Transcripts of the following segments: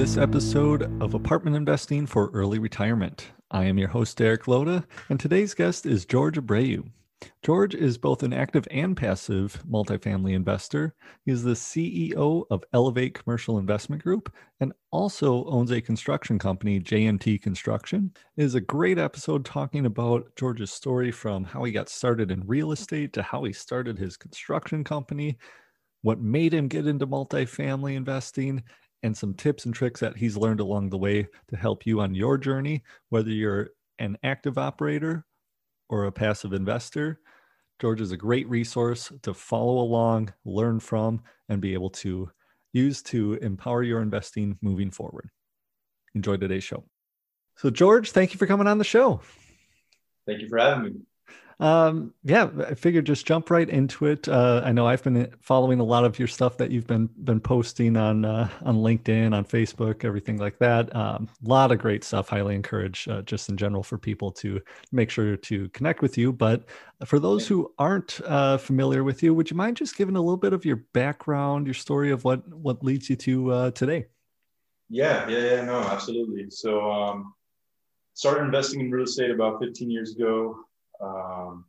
this episode of Apartment Investing for Early Retirement. I am your host, Derek Loda, and today's guest is George Abreu. George is both an active and passive multifamily investor. He's the CEO of Elevate Commercial Investment Group and also owns a construction company, JMT Construction. It is a great episode talking about George's story from how he got started in real estate to how he started his construction company, what made him get into multifamily investing, and some tips and tricks that he's learned along the way to help you on your journey, whether you're an active operator or a passive investor. George is a great resource to follow along, learn from, and be able to use to empower your investing moving forward. Enjoy today's show. So, George, thank you for coming on the show. Thank you for having me. Um, yeah, I figured just jump right into it. Uh, I know I've been following a lot of your stuff that you've been been posting on uh, on LinkedIn, on Facebook, everything like that. A um, lot of great stuff. Highly encourage uh, just in general for people to make sure to connect with you. But for those who aren't uh, familiar with you, would you mind just giving a little bit of your background, your story of what what leads you to uh, today? Yeah, yeah, yeah, no, absolutely. So, um, started investing in real estate about 15 years ago. Um,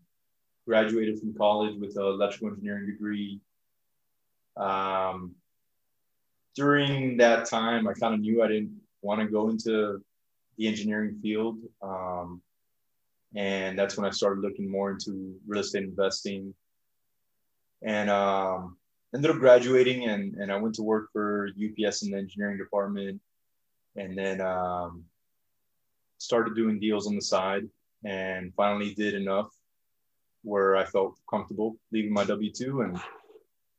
graduated from college with an electrical engineering degree. Um, during that time, I kind of knew I didn't want to go into the engineering field. Um, and that's when I started looking more into real estate investing. And um, ended up graduating, and, and I went to work for UPS in the engineering department. And then um, started doing deals on the side and finally did enough where I felt comfortable leaving my W two and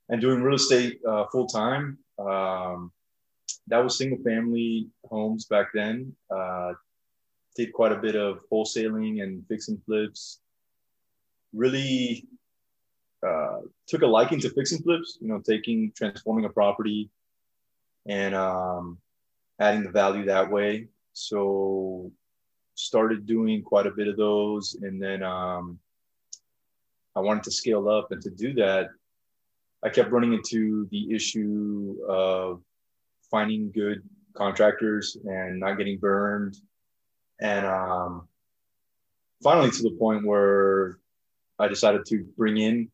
and doing real estate uh, full time. Um, that was single family homes back then. Uh, did quite a bit of wholesaling and fixing flips. Really uh, took a liking to fixing flips. You know, taking transforming a property and um, adding the value that way. So started doing quite a bit of those. And then um, i wanted to scale up. And to do that i kept running into the issue of finding good contractors and not getting burned. And um, finally to the point where i decided to bring in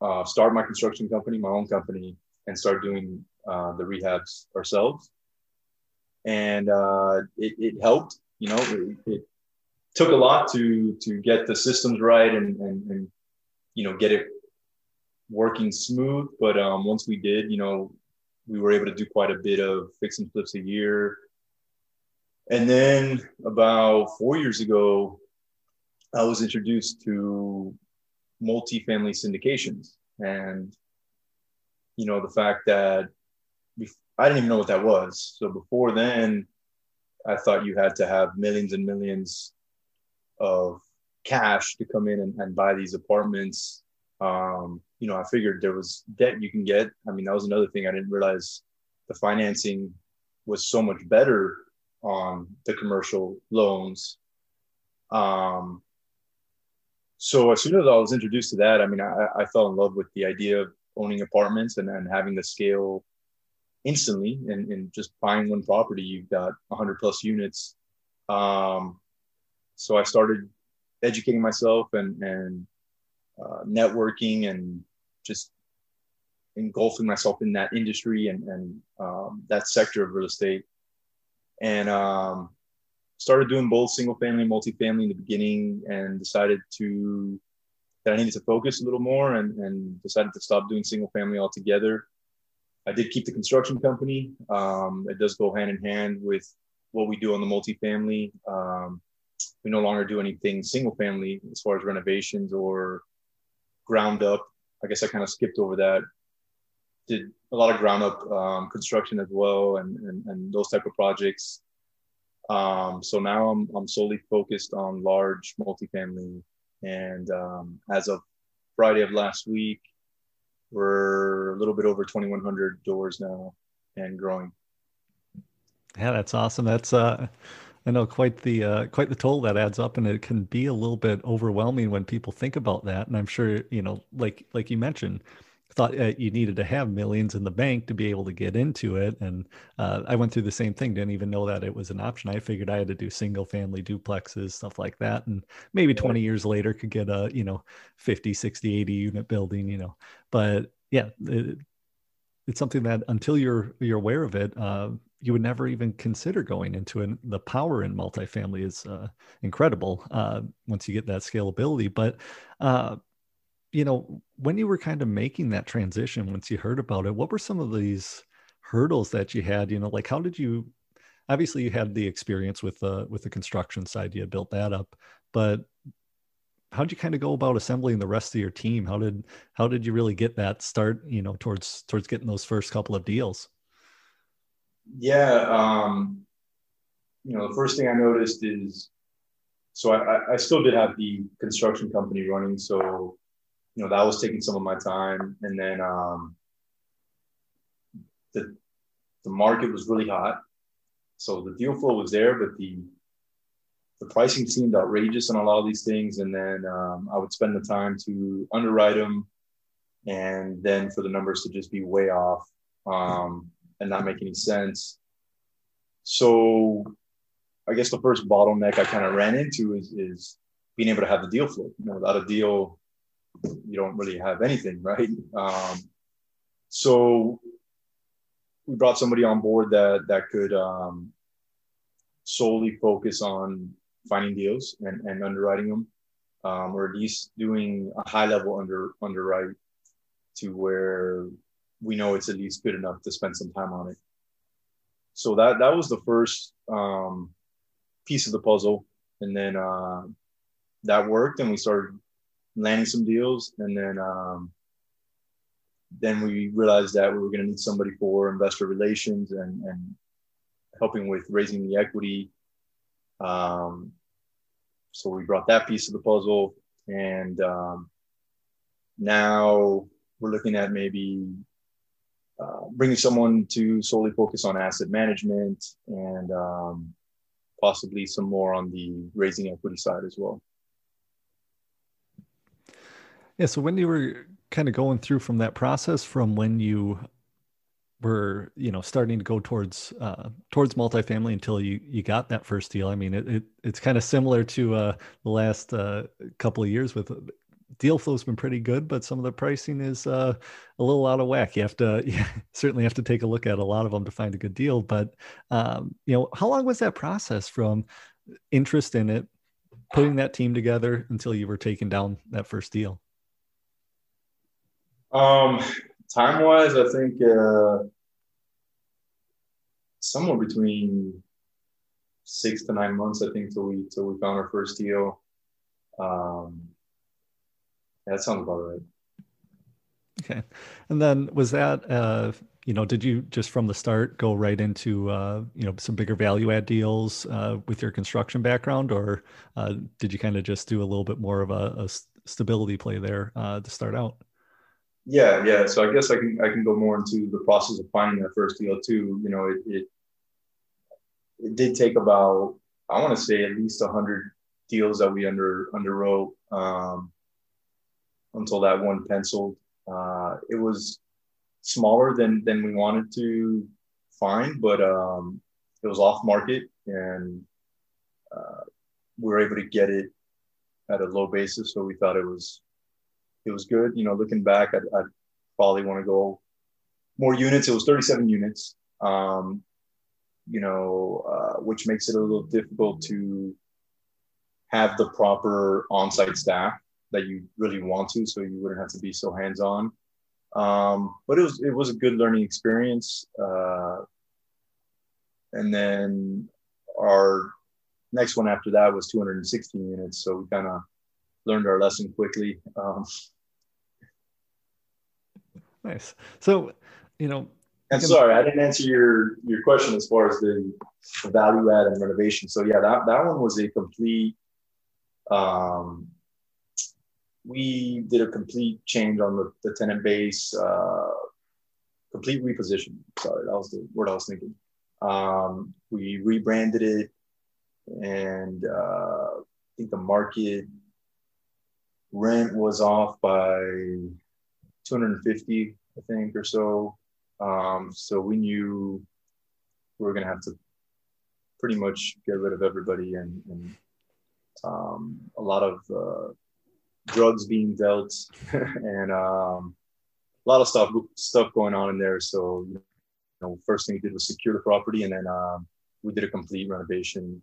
uh, start my construction company my own company and start doing uh, the rehabs ourselves. And uh, it, it helped you know, it, it, took a lot to to get the systems right and and, and you know get it working smooth. But um, once we did, you know, we were able to do quite a bit of fix and flips a year. And then about four years ago, I was introduced to multifamily syndications, and you know the fact that I didn't even know what that was. So before then, I thought you had to have millions and millions of cash to come in and, and buy these apartments. Um, you know, I figured there was debt you can get. I mean, that was another thing I didn't realize the financing was so much better on the commercial loans. Um, so as soon as I was introduced to that, I mean, I, I fell in love with the idea of owning apartments and, and having the scale instantly and, and just buying one property you've got 100 plus units. Um, so i started educating myself and, and uh, networking and just engulfing myself in that industry and, and um, that sector of real estate. And um, started doing both single family and multifamily in the beginning and decided to that i needed to focus a little more and, and decided to stop doing single family altogether I did keep the construction company. Um, it does go hand in hand with what we do on the multifamily. Um, we no longer do anything single family as far as renovations or ground up. I guess I kind of skipped over that. Did a lot of ground up um, construction as well and, and, and, those type of projects. Um, so now I'm, I'm solely focused on large multifamily. And um, as of Friday of last week, we're a little bit over 2,100 doors now and growing. Yeah, that's awesome. That's uh, I know quite the uh, quite the toll that adds up, and it can be a little bit overwhelming when people think about that. And I'm sure you know, like like you mentioned, thought uh, you needed to have millions in the bank to be able to get into it. And uh, I went through the same thing, didn't even know that it was an option. I figured I had to do single family duplexes, stuff like that. And maybe 20 years later could get a, you know, 50, 60, 80 unit building, you know, but yeah, it, it's something that until you're, you're aware of it, uh, you would never even consider going into it. The power in multifamily is uh, incredible uh, once you get that scalability. But uh, you know, when you were kind of making that transition, once you heard about it, what were some of these hurdles that you had? You know, like how did you? Obviously, you had the experience with the with the construction side. You built that up, but how did you kind of go about assembling the rest of your team? How did how did you really get that start? You know, towards towards getting those first couple of deals. Yeah, um, you know, the first thing I noticed is, so I, I still did have the construction company running, so you know that was taking some of my time. And then um, the the market was really hot. So the deal flow was there but the the pricing seemed outrageous on a lot of these things. And then um, i would spend the time to underwrite them and then for the numbers to just be way off um, and not make any sense. So i guess the first bottleneck i kind of ran into is, is being able to have the deal flow. You know without a deal you don't really have anything, right? Um, so we brought somebody on board that that could um, solely focus on finding deals and, and underwriting them, um, or at least doing a high level under underwrite to where we know it's at least good enough to spend some time on it. So that that was the first um, piece of the puzzle, and then uh, that worked, and we started landing some deals, and then um, then we realized that we were going to need somebody for investor relations and, and helping with raising the equity. Um, so we brought that piece of the puzzle, and um, now we're looking at maybe uh, bringing someone to solely focus on asset management and um, possibly some more on the raising equity side as well. Yeah. So when you were kind of going through from that process, from when you were, you know, starting to go towards uh, towards multifamily until you you got that first deal. I mean, it, it it's kind of similar to uh, the last uh, couple of years with deal flow's been pretty good, but some of the pricing is uh, a little out of whack. You have to you certainly have to take a look at a lot of them to find a good deal. But um, you know, how long was that process from interest in it, putting that team together until you were taking down that first deal? Um, time wise, I think uh, somewhere between six to nine months. I think till we till we found our first deal. Um, that sounds about right. Okay, and then was that uh, you know did you just from the start go right into uh, you know some bigger value add deals uh, with your construction background, or uh, did you kind of just do a little bit more of a, a stability play there uh, to start out? Yeah, yeah. So I guess I can I can go more into the process of finding that first deal too. You know, it it, it did take about I want to say at least hundred deals that we under underwrote um, until that one penciled. Uh, it was smaller than than we wanted to find, but um, it was off market and uh, we were able to get it at a low basis. So we thought it was it was good. You know, looking back, I'd, I'd probably want to go more units. It was 37 units, um, you know, uh, which makes it a little difficult to have the proper on-site staff that you really want to, so you wouldn't have to be so hands-on. Um, but it was it was a good learning experience. Uh, and then our next one after that was 216 units, so we kind of learned our lesson quickly. Um, nice. So, you know, and can... sorry, I didn't answer your your question as far as the, the value add and renovation. So yeah, that that one was a complete. Um, we did a complete change on the, the tenant base, uh, complete reposition. Sorry, that was the word I was thinking. Um, we rebranded it, and uh, I think the market rent was off by 250, I think, or so. Um, so we knew we were going to have to pretty much get rid of everybody and, and um, a lot of uh, drugs being dealt and um, a lot of stuff stuff going on in there. So you know, first thing we did was secure the property, and then um, we did a complete renovation.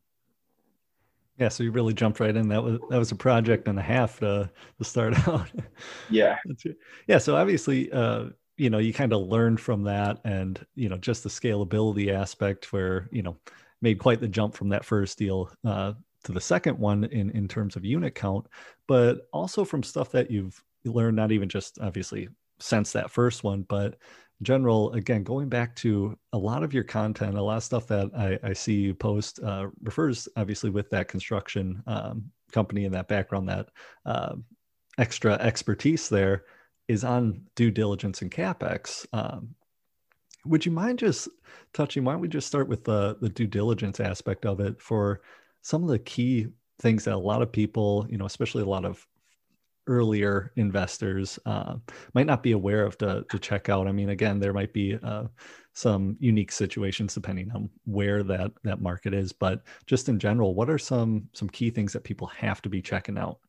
Yeah, so you really jumped right in. That was that was a project and a half to to start out. Yeah, yeah. So obviously, uh, you know, you kind of learned from that, and you know, just the scalability aspect, where you know, made quite the jump from that first deal uh, to the second one in in terms of unit count, but also from stuff that you've learned, not even just obviously since that first one, but general again going back to a lot of your content a lot of stuff that i, I see you post uh, refers obviously with that construction um, company and that background that uh, extra expertise there is on due diligence and capex. Um, would you mind just touching why don't we just start with the, the due diligence aspect of it for some of the key things that a lot of people you know especially a lot of earlier investors uh, might not be aware of to, to check out. I mean, again, there might be uh, some unique situations depending on where that that market is, but just in general, what are some some key things that people have to be checking out?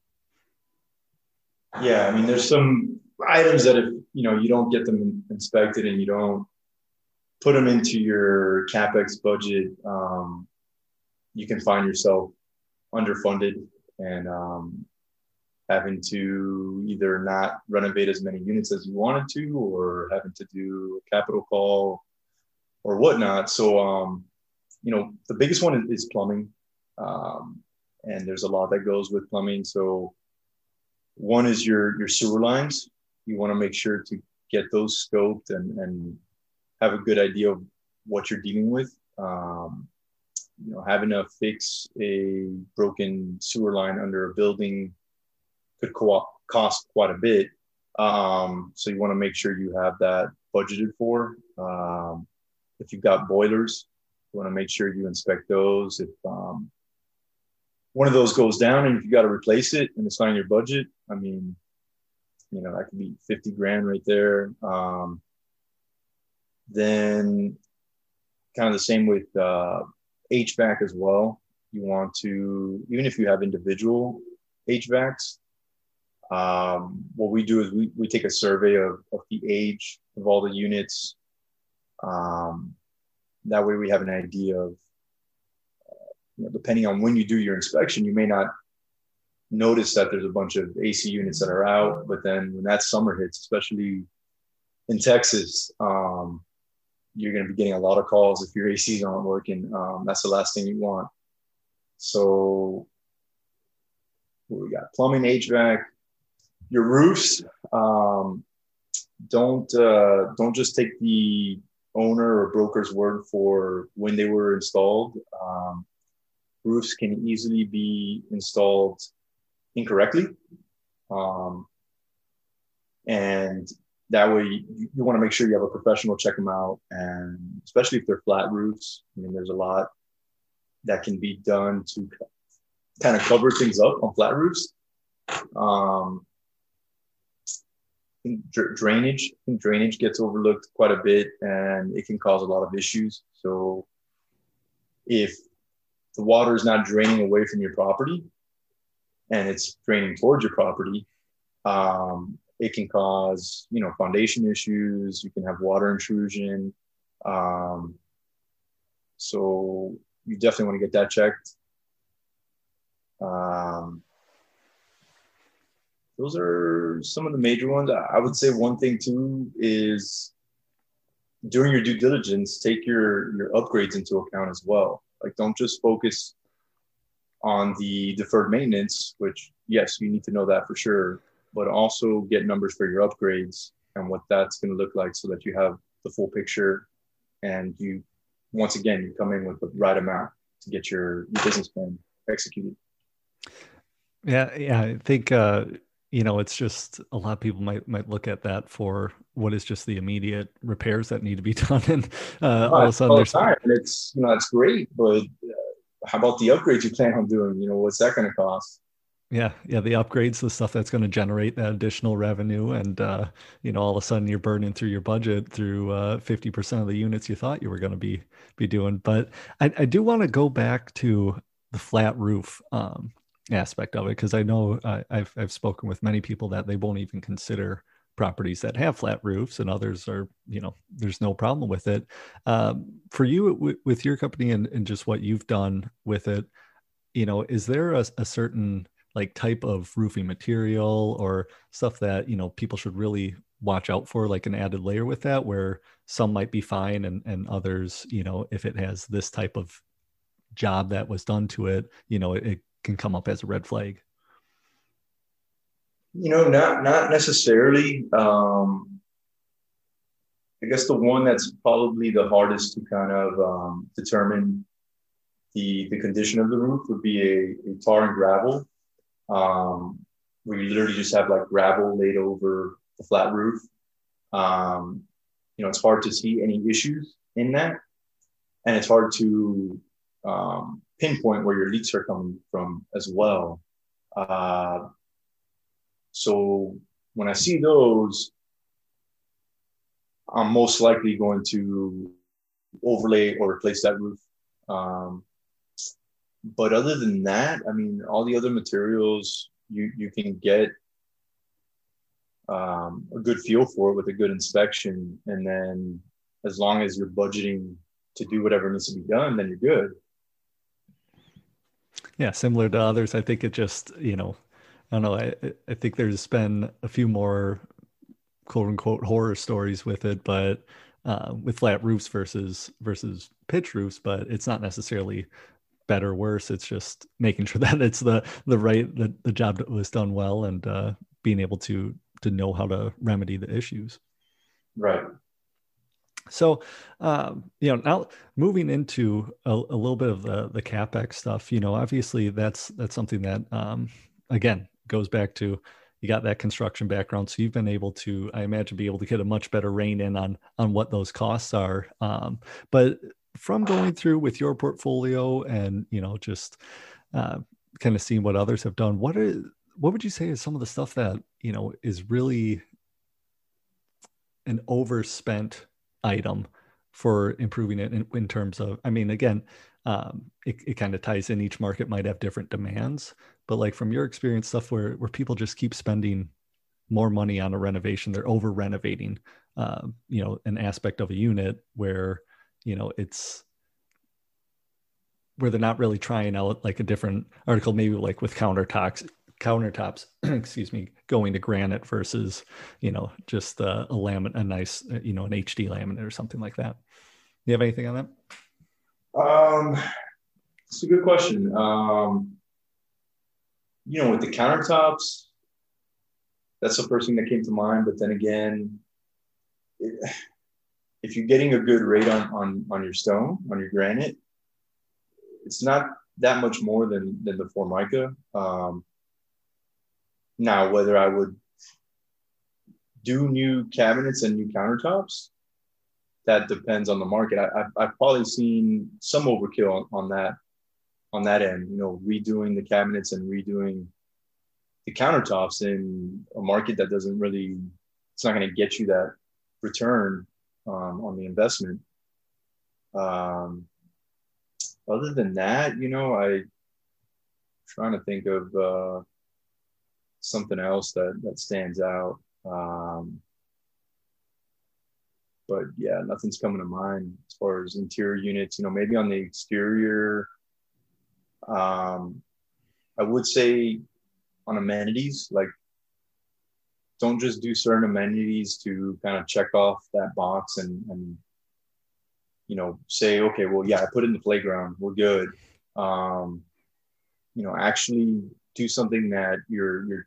Yeah, I mean, there's some items that if you know you don't get them inspected and you don't put them into your capex budget, um, you can find yourself underfunded and um, having to either not renovate as many units as you wanted to or having to do a capital call or whatnot. So, um, you know, the biggest one is, plumbing. Um, and there's a lot that goes with plumbing. So, one is your, your sewer lines. You want to make sure to get those scoped and, and have a good idea of what you're dealing with. Um, you know, having to fix a broken sewer line under a building could co- cost quite a bit. Um, so you want to make sure you have that budgeted for. Um, if you've got boilers, you want to make sure you inspect those. If um, one of those goes down and if you got to replace it and it's not in your budget, I mean, you know, that could be 50 grand right there. Um, then kind of the same with uh, HVAC as well. You want to, even if you have individual HVACs, um, what we do is we, we take a survey of, of the age of all the units. Um, that way we have an idea of, you know, depending on when you do your inspection, you may not notice that there's a bunch of AC units that are out, but then when that summer hits, especially in Texas, um, you're going to be getting a lot of calls if your ACs aren't working. Um, that's the last thing you want. So we got plumbing, HVAC, your roofs um, don't uh, don't just take the owner or broker's word for when they were installed. Um, roofs can easily be installed incorrectly, um, and that way you, you want to make sure you have a professional check them out, and especially if they're flat roofs. I mean, there's a lot that can be done to kind of cover things up on flat roofs. Um, drainage. I think drainage gets overlooked quite a bit, and it can cause a lot of issues. So, if the water is not draining away from your property, and it's draining towards your property, um, it can cause you know foundation issues. You can have water intrusion. Um, so you definitely want to get that checked. Um, those are some of the major ones. I would say one thing too is during your due diligence, take your your upgrades into account as well. Like don't just focus on the deferred maintenance, which yes, you need to know that for sure, but also get numbers for your upgrades and what that's going to look like so that you have the full picture and you once again you come in with the right amount to get your, your business plan executed. Yeah, yeah, I think uh you know it's just a lot of people might might look at that for what is just the immediate repairs that need to be done and uh, all of a sudden there's time. It's you know it's great but uh, how about the upgrades you plan on doing you know what's that going to cost Yeah, yeah, the upgrades, the stuff that's going to generate that additional revenue, and uh, you know, all of a sudden you're burning through your budget through uh, fifty percent of the units you thought you were going to be be doing. But I, I do want to go back to the flat roof um, aspect of it because I know I, I've I've spoken with many people that they won't even consider properties that have flat roofs, and others are you know there's no problem with it. Um, for you w- with your company and, and just what you've done with it, you know, is there a, a certain like type of roofing material or stuff that you know people should really watch out for like an added layer with that where some might be fine and and others you know if it has this type of job that was done to it you know it can come up as a red flag? You know not not necessarily. Um i guess the one that's probably the hardest to kind of um, determine the the condition of the roof would be a, a tar and gravel. Um, where you literally just have like gravel laid over the flat roof. Um, you know, it's hard to see any issues in that, and it's hard to um, pinpoint where your leaks are coming from as well. Uh, so when I see those, I'm most likely going to overlay or replace that roof. Um, but other than that, I mean, all the other materials you you can get um, a good feel for it with a good inspection, and then as long as you're budgeting to do whatever needs to be done, then you're good. Yeah, similar to others, I think it just you know, I don't know. I I think there's been a few more quote unquote horror stories with it, but uh, with flat roofs versus versus pitch roofs, but it's not necessarily better or worse. It's just making sure that it's the the right the, the job that was done well and uh, being able to to know how to remedy the issues. Right so um, you know now moving into a, a, little bit of the the capex stuff you know obviously that's that's something that um, again goes back to you got that construction background so you've been able to i imagine be able to get a much better rein in on on what those costs are. Um, but from going through with your portfolio and you know just uh, kind of seeing what others have done what are what would you say is some of the stuff that you know is really an overspent item for improving it in, in terms of i mean again um, it, it kind of ties in each market might have different demands but like from your experience stuff where where people just keep spending more money on a renovation they're over renovating uh, you know an aspect of a unit where you know it's where they're not really trying out like a different article maybe like with countertops countertops excuse me going to granite versus you know just uh, a laminate a nice uh, you know an hd laminate or something like that. Do you have anything on that? Um it's a good question. Um you know with the countertops that's the first thing that came to mind but then again it, if you're getting a good rate on on on your stone on your granite, it's not that much more than than the formica. Um, now, whether I would do new cabinets and new countertops, that depends on the market. I, have I've probably seen some overkill on, on that on that end. You know, redoing the cabinets and redoing the countertops in a market that doesn't really it's not going to get you that return um, on the investment. Um, other than that, you know, I trying to think of uh, something else that that stands out. Um, but yeah, nothing's coming to mind as far as interior units. You know, maybe on the exterior, um, I would say on amenities, like don't just do certain amenities to kind of check off that box and, and you know say okay well yeah i put in the playground we're good um, you know actually do something that your your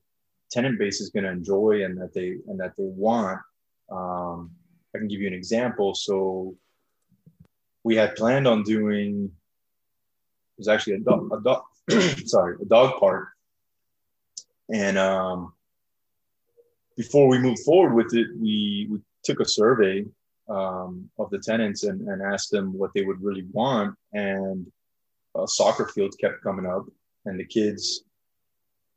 tenant base is going to enjoy and that they and that they want um, i can give you an example so we had planned on doing it was actually a dog, a dog sorry a dog park and um, before we moved forward with it, we, we took a survey um, of the tenants and, and asked them what they would really want. And a soccer field kept coming up, and the kids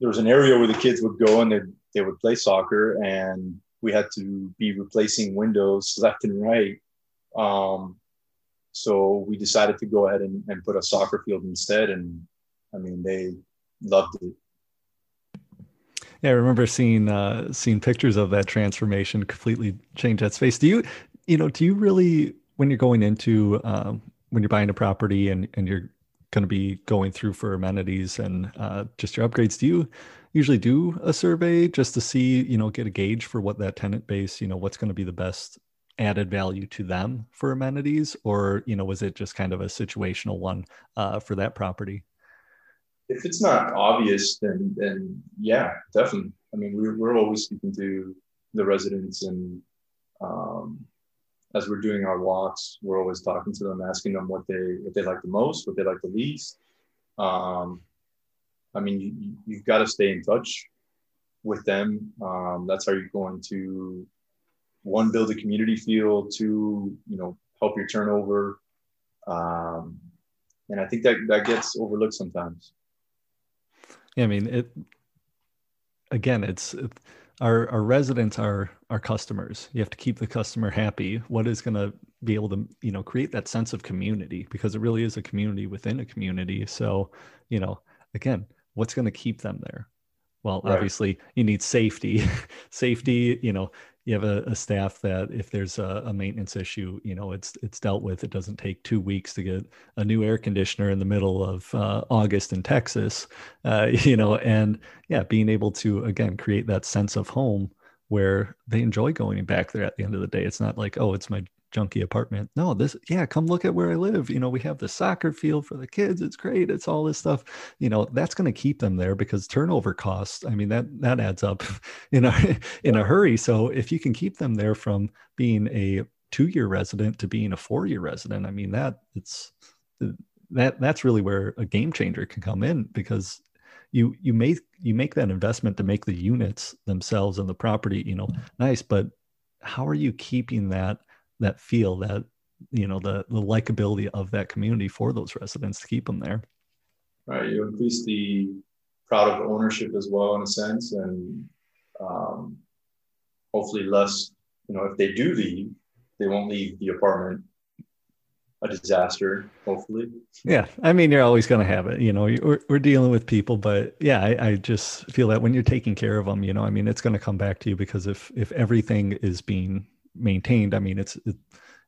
there was an area where the kids would go and they they would play soccer, and we had to be replacing windows left and right. Um, so we decided to go ahead and, and put a soccer field instead, and I mean they loved it. Yeah, I remember seeing uh, seeing pictures of that transformation completely change that space. Do you, you know, do you really when you're going into um, when you're buying a property and and you're going to be going through for amenities and uh, just your upgrades, do you usually do a survey just to see, you know, get a gauge for what that tenant base, you know, what's going to be the best added value to them for amenities, or you know, was it just kind of a situational one uh, for that property? if it's not obvious, then then yeah, definitely. I mean, we're we're always speaking to the residents, and um, as we're doing our walks, we're always talking to them, asking them what they what they like the most, what they like the least. Um, I mean, you, you've got to stay in touch with them. Um, that's how you're going to one build a community feel, two you know help your turnover, um, and I think that that gets overlooked sometimes. Yeah, I mean it. Again, it's it, our our residents are our customers. You have to keep the customer happy. What is going to be able to you know create that sense of community because it really is a community within a community. So you know, again, what's going to keep them there? Well, right. obviously, you need safety. safety, you know, you have a, a staff that if there's a, a, maintenance issue, you know, it's it's dealt with. It doesn't take two weeks to get a new air conditioner in the middle of uh, August in Texas, uh, you know, and yeah, being able to again create that sense of home where they enjoy going back there at the end of the day. It's not like, oh, it's my junky apartment. No, this, yeah, come look at where I live. You know, we have the soccer field for the kids. It's great. It's all this stuff. You know, that's going to keep them there because turnover costs. I mean, that that adds up in a in a hurry. So if you can keep them there from being a two year resident to being a four year resident, I mean, that it's that that's really where a game changer can come in because you you make you make that investment to make the units themselves and the property you know nice but how are you keeping that that feel that you know the the likability of that community for those residents to keep them there. Right you increase the proud of ownership as well in a sense and um, hopefully less you know if they do leave they won't leave the apartment a disaster hopefully. Yeah i mean you're always going to have it you know we're, we're dealing with people but yeah I, I just feel that when you're taking care of them you know i mean it's going to come back to you because if if everything is being maintained. I mean it's it,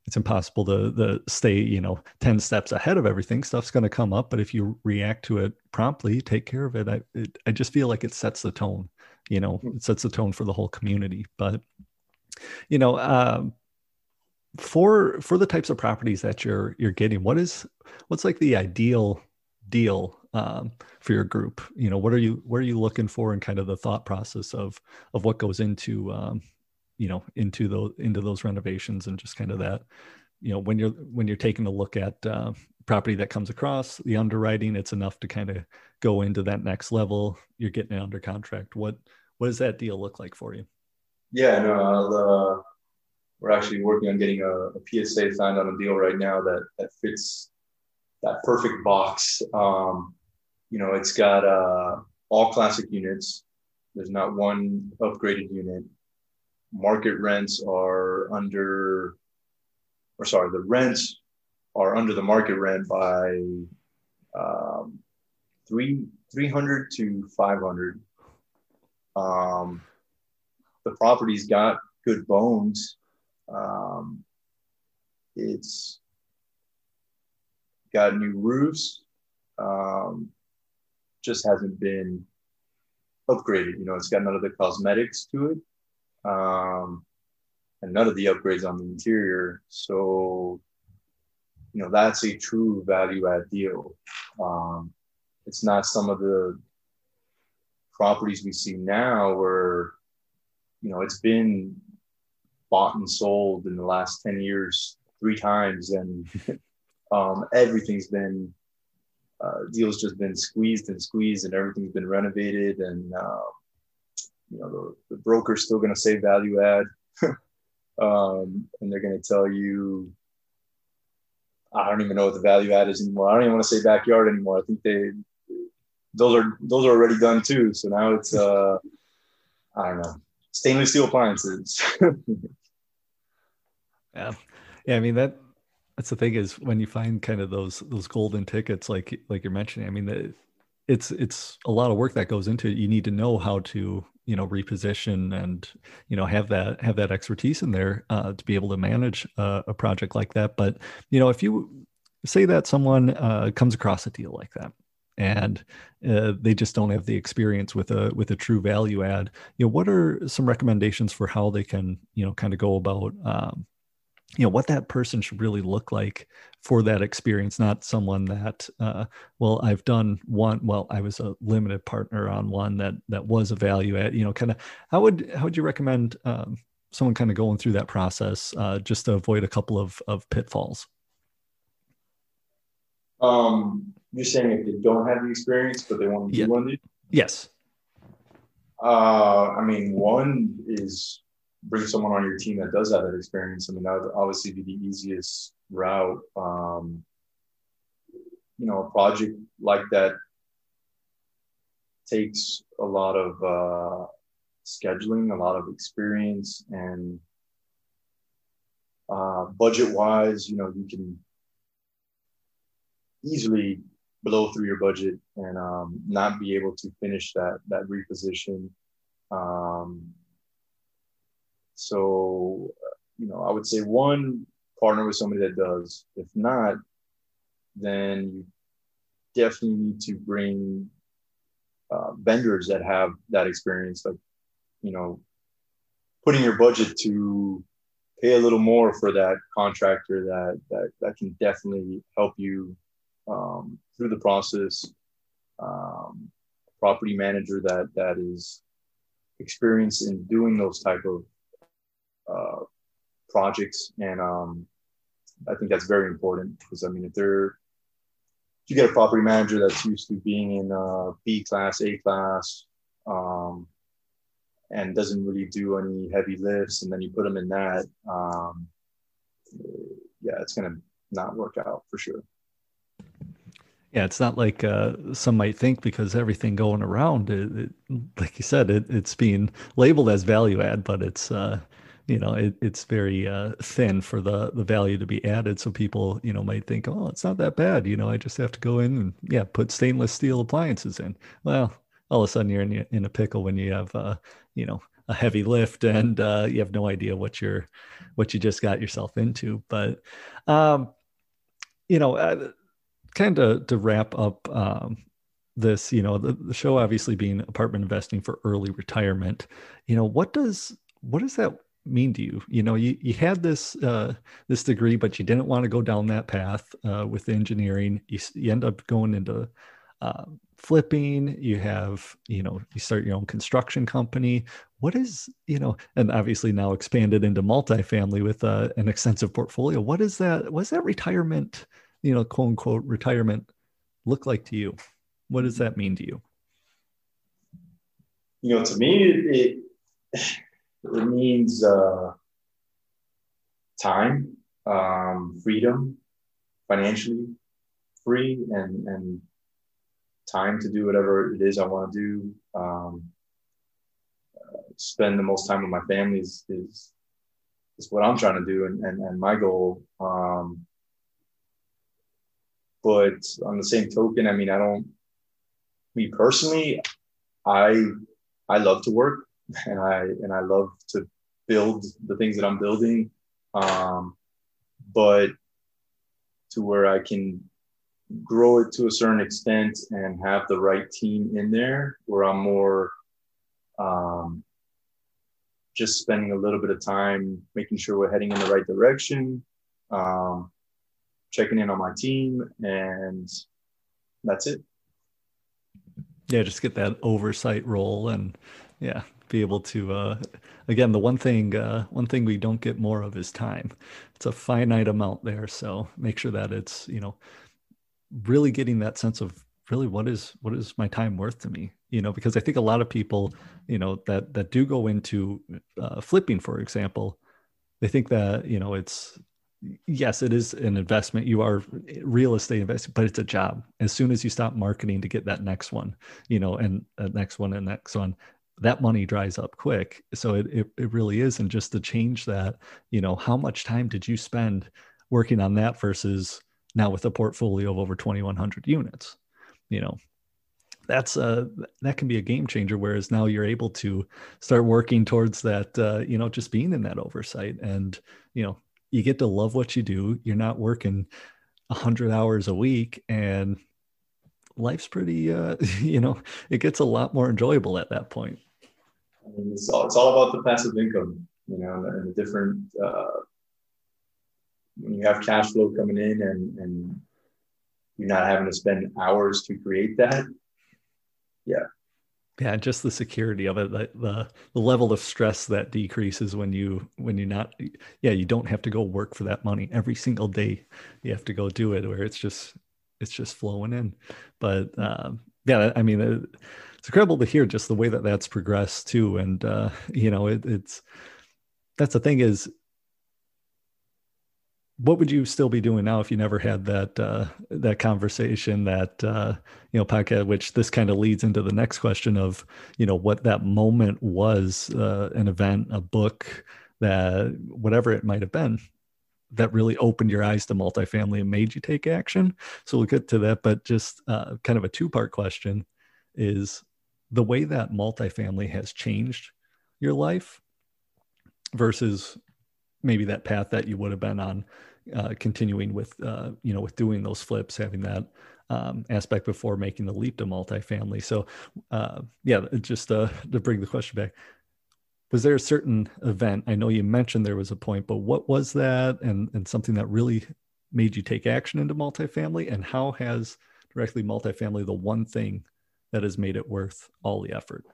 it's impossible to the stay you know 10 steps ahead of everything. Stuff's going to come up but if you react to it promptly take care of it. I, it, I just feel like it sets the tone you know hmm. it sets the tone for the whole community. But you know um, for for the types of properties that you're you're getting what is what's like the ideal deal um, for your group? You know what are you what are you looking for in kind of the thought process of of what goes into um, you know into those into those renovations and just kind of that you know when you're when you're taking a look at uh, property that comes across the underwriting it's enough to kind of go into that next level. You're getting it under contract. What what does that deal look like for you? Yeah no uh, we're actually working on getting a, a, psa signed on a deal right now that that fits that perfect box. Um, you know it's got uh, all classic units. There's not one upgraded unit market rents are under, or sorry, the rents are under the market rent by um, three three hundred to five hundred. Um, the property's got good bones. Um, it's got new roofs. Um, just hasn't been upgraded. You know, it's got none of the cosmetics to it um, and none of the upgrades on the interior. So, you know, that's a true value add deal. Um, it's not some of the properties we see now where, you know, it's been bought and sold in the last 10 years three times and um, everything's been uh, deals just been squeezed and squeezed and everything's been renovated and uh, you know the, the broker's still going to say value add um, and they're going to tell you i don't even know what the value add is anymore i don't even want to say backyard anymore i think they those are those are already done too. So now it's uh, I don't know, stainless steel appliances. yeah, yeah. I mean that that's the thing is when you find kind of those those golden tickets, like like you're mentioning. I mean, the, it's it's a lot of work that goes into it. You need to know how to you know reposition and you know have that have that expertise in there uh, to be able to manage uh, a project like that. But you know, if you say that someone uh, comes across a deal like that and uh, they just don't have the experience with a with a true value add you know what are some recommendations for how they can you know kind of go about um, you know what that person should really look like for that experience not someone that uh, well i've done one well i was a limited partner on one that that was a value add you know kind of how would how would you recommend um, someone kind of going through that process uh, just to avoid a couple of of pitfalls um, you're saying if they don't have the experience, but they want to yeah. do one? Yes. Uh, I mean, one is bring someone on your team that does have that experience. I mean, that would obviously be the easiest route. Um, you know, a project like that takes a lot of uh, scheduling, a lot of experience, and uh, budget wise, you know, you can easily blow through your budget and um, not be able to finish that that reposition. Um, so, you know, I would say one partner with somebody that does. If not, then you definitely need to bring uh, vendors that have that experience, like you know, putting your budget to pay a little more for that contractor that that that can definitely help you um, through the process. Um, property manager that that is experienced in doing those type of uh, projects, and um, I think that's very important because I mean, if they're if you get a property manager that's used to being in uh, B class, A class, um, and doesn't really do any heavy lifts, and then you put them in that, um, yeah, it's gonna not work out for sure. Yeah, it's not like uh, some might think because everything going around, it, it, like you said, it, it's being labeled as value add, but it's uh, you know it, it's very uh, thin for the the value to be added. So people you know might think, oh, it's not that bad. You know, I just have to go in and yeah, put stainless steel appliances in. Well, all of a sudden you're in, in a pickle when you have uh, you know a heavy lift and uh, you have no idea what you're what you just got yourself into. But um, you know uh, kind of to wrap up um, this, you know, the, the show obviously being apartment investing for early retirement. You know, what does what does that mean to you? You know, you, you had this uh, this degree, but you didn't want to go down that path uh, with engineering. You, you end up going into uh, flipping. You have, you know, you start your own construction company. What is, you know, and obviously now expanded into multifamily with uh, an extensive portfolio. What is that? What's that retirement? you know, quote unquote retirement look like to you? What does that mean to you? You know, to me, it, it means uh, time, um, freedom, financially free, and and time to do whatever it is I want to do. Um, spend the most time with my family is, is, is what I'm trying to do, and and, and my goal. Um, but on the same token, I mean, I don't. Me personally, I I love to work, and I and I love to build the things that I'm building, um, but to where I can grow it to a certain extent and have the right team in there, where I'm more um, just spending a little bit of time making sure we're heading in the right direction. Um, checking in on my team, and that's it. Yeah, just get that oversight role, and yeah, be able to. Uh, again, the one thing uh, one thing we don't get more of is time. It's a finite amount there, so make sure that it's you know really getting that sense of really what is what is my time worth to me you know because i think a lot of people you know that that do go into uh, flipping for example they think that you know it's yes, it is an investment. You are real estate investing, but it's a job. As soon as you stop marketing to get that next one, you know, and uh, next one and next one, that money dries up quick. So it, it, it really is. And just to change that, you know, how much time did you spend working on that versus now with a portfolio of over 2,100 units? You know, that's a that can be a game changer. Whereas now you're able to start working towards that, uh, you know, just being in that oversight and, you know, you get to love what you do. You're not working a hundred hours a week and life's pretty, uh, you know, it gets a lot more enjoyable at that point. I mean, it's all, it's all about the passive income, you know, and the different, uh, when you have cash flow coming in and, and you're not having to spend hours to create that. Yeah. Yeah, just the security of it, the, the the level of stress that decreases when you when you're not, yeah, you don't have to go work for that money every single day. You have to go do it, where it's just it's just flowing in. But um, yeah, I mean, it's incredible to hear just the way that that's progressed too. And uh, you know, it, it's that's the thing is, what would you still be doing now if you never had that uh, that conversation, that uh, you know podcast? Which this kind of leads into the next question of you know what that moment was, uh, an event, a book, that whatever it might have been that really opened your eyes to multifamily and made you take action. So we'll get to that, but just uh, kind of a two part question is the way that multifamily has changed your life versus maybe that path that you would have been on uh, continuing with uh, you know with doing those flips having that um, aspect before making the leap to multifamily so uh, yeah just uh, to bring the question back was there a certain event i know you mentioned there was a point but what was that and and something that really made you take action into multifamily and how has directly multifamily the one thing that has made it worth all the effort?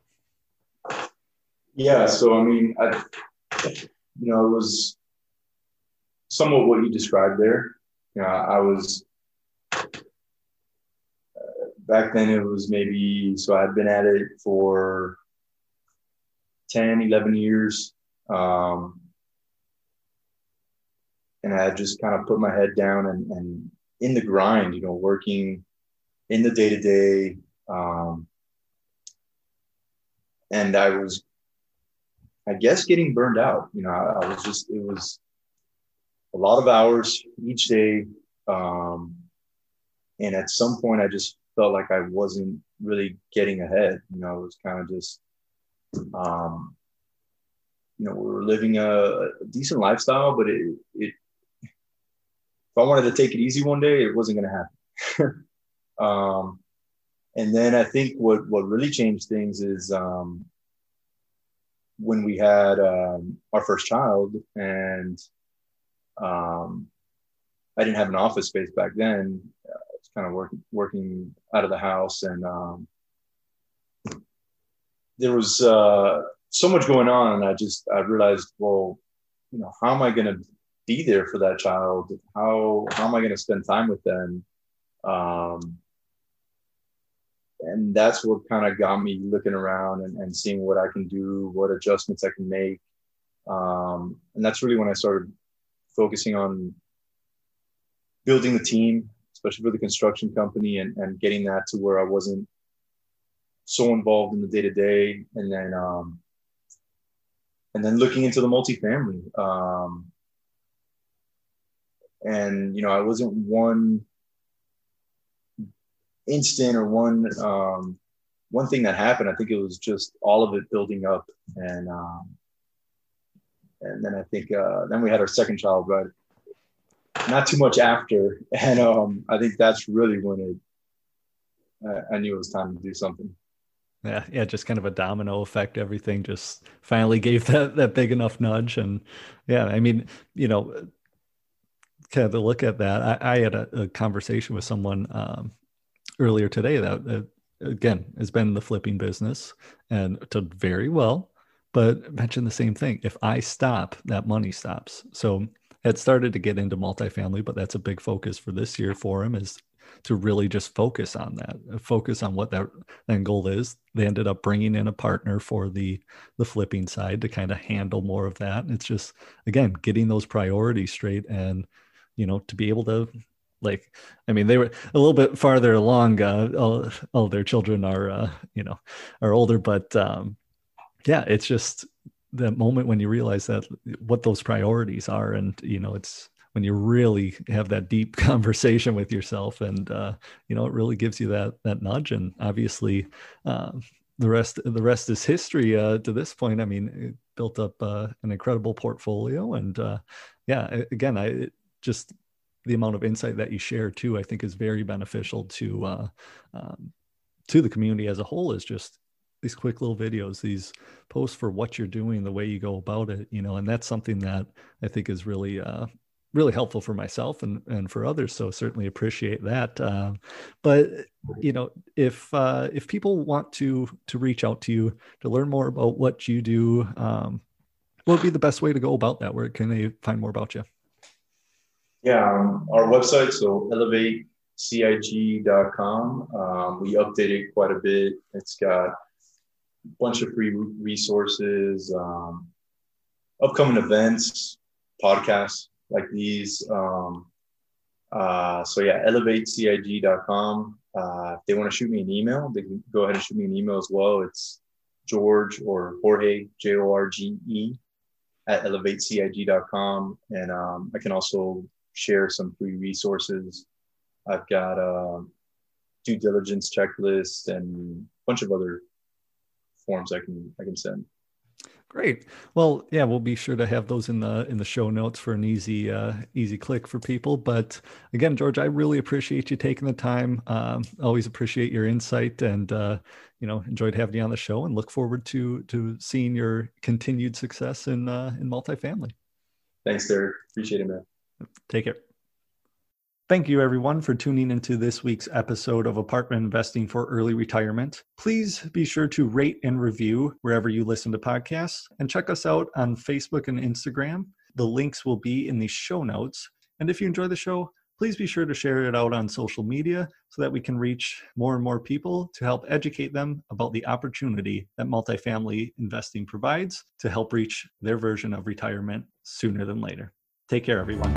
Yeah, so I mean, I, you know, it was somewhat what you described there. You know, I was uh, back then. It was maybe so I'd been at it for 10, 11 years. Um, and I just kind of put my head down and, and in the grind, you know, working in the day to day, and I was, I guess, getting burned out. You know, I, I, was just, it was a lot of hours each day. Um, and at some point, I just felt like I wasn't really getting ahead. You know, it was kind of just, um, you know, we were living a, a decent lifestyle, but it, it, if I wanted to take it easy one day, it wasn't going to happen. um, and then I think what what really changed things is um, when we had um, our first child, and um, I didn't have an office space back then. I was kind of working working out of the house, and um, there was uh, so much going on. And I just I realized, well, you know, how am I going to be there for that child? How how am I going to spend time with them? Um, and that's what kind of got me looking around and, and seeing what I can do, what adjustments I can make. Um, and that's really when I started focusing on building the team, especially for the construction company, and, and getting that to where I wasn't so involved in the day to day. And then, um, and then looking into the multifamily. Um, and you know, I wasn't one instant or one um, one thing that happened. I think it was just all of it building up, and um, and then I think uh, then we had our second child, but not too much after, and um, I think that's really when it. I, I knew it was time to do something. Yeah, yeah, just kind of a domino effect. Everything just finally gave that that big enough nudge, and yeah, I mean, you know, kind of to look at that, I, I had a, a, conversation with someone um, earlier today that uh, again has been the flipping business and did very well, but mentioned the same thing. If I stop, that money stops. So it started to get into multifamily, but that's a big focus for this year for him is to really just focus on that focus on what that end goal is. They ended up bringing in a partner for the the flipping side to kind of handle more of that. It's just again getting those priorities straight and you know to be able to like i mean they were a little bit farther along uh, all, all their children are uh, you know are older but um yeah it's just that moment when you realize that what those priorities are and you know it's when you really have that deep conversation with yourself. And uh, you know it really gives you that that nudge. And obviously uh, the rest the rest is history uh, to this point. I mean built up uh, an incredible portfolio. And uh, yeah again i just the amount of insight that you share too i think is very beneficial to uh, um, to the community as a whole is just these quick little videos, these posts for what you're doing, the way you go about it, you know, and that's something that I think is really, uh, really helpful for myself and, and for others. So certainly appreciate that. Uh, but you know, if uh, if people want to to reach out to you to learn more about what you do, um, what would be the best way to go about that? Where can they find more about you? Yeah, um, our website, so elevatecig.com. Um, we update it quite a bit. It's got a bunch of free resources, um, upcoming events, podcasts like these. Um, uh, so yeah, elevatecig.com. Uh, if they want to shoot me an email, they can go ahead and shoot me an email as well. It's George or Jorge, J O R G E, at elevatecig.com. And um, I can also share some free resources. I've got a due diligence checklist and a bunch of other forms I can I can send. Great. Well, yeah, we'll be sure to have those in the in the show notes for an easy uh, easy click for people. But again, George, I really appreciate you taking the time. Um, always appreciate your insight, and uh, you know, enjoyed having you on the show, and look forward to to seeing your continued success in uh, in multifamily. Thanks, Derek. Appreciate it, man. Take care. Thank you, everyone, for tuning into this week's episode of Apartment Investing for Early Retirement. Please be sure to rate and review wherever you listen to podcasts and check us out on Facebook and Instagram. The links will be in the show notes. And if you enjoy the show, please be sure to share it out on social media so that we can reach more and more people to help educate them about the opportunity that multifamily investing provides to help reach their version of retirement sooner than later. Take care, everyone.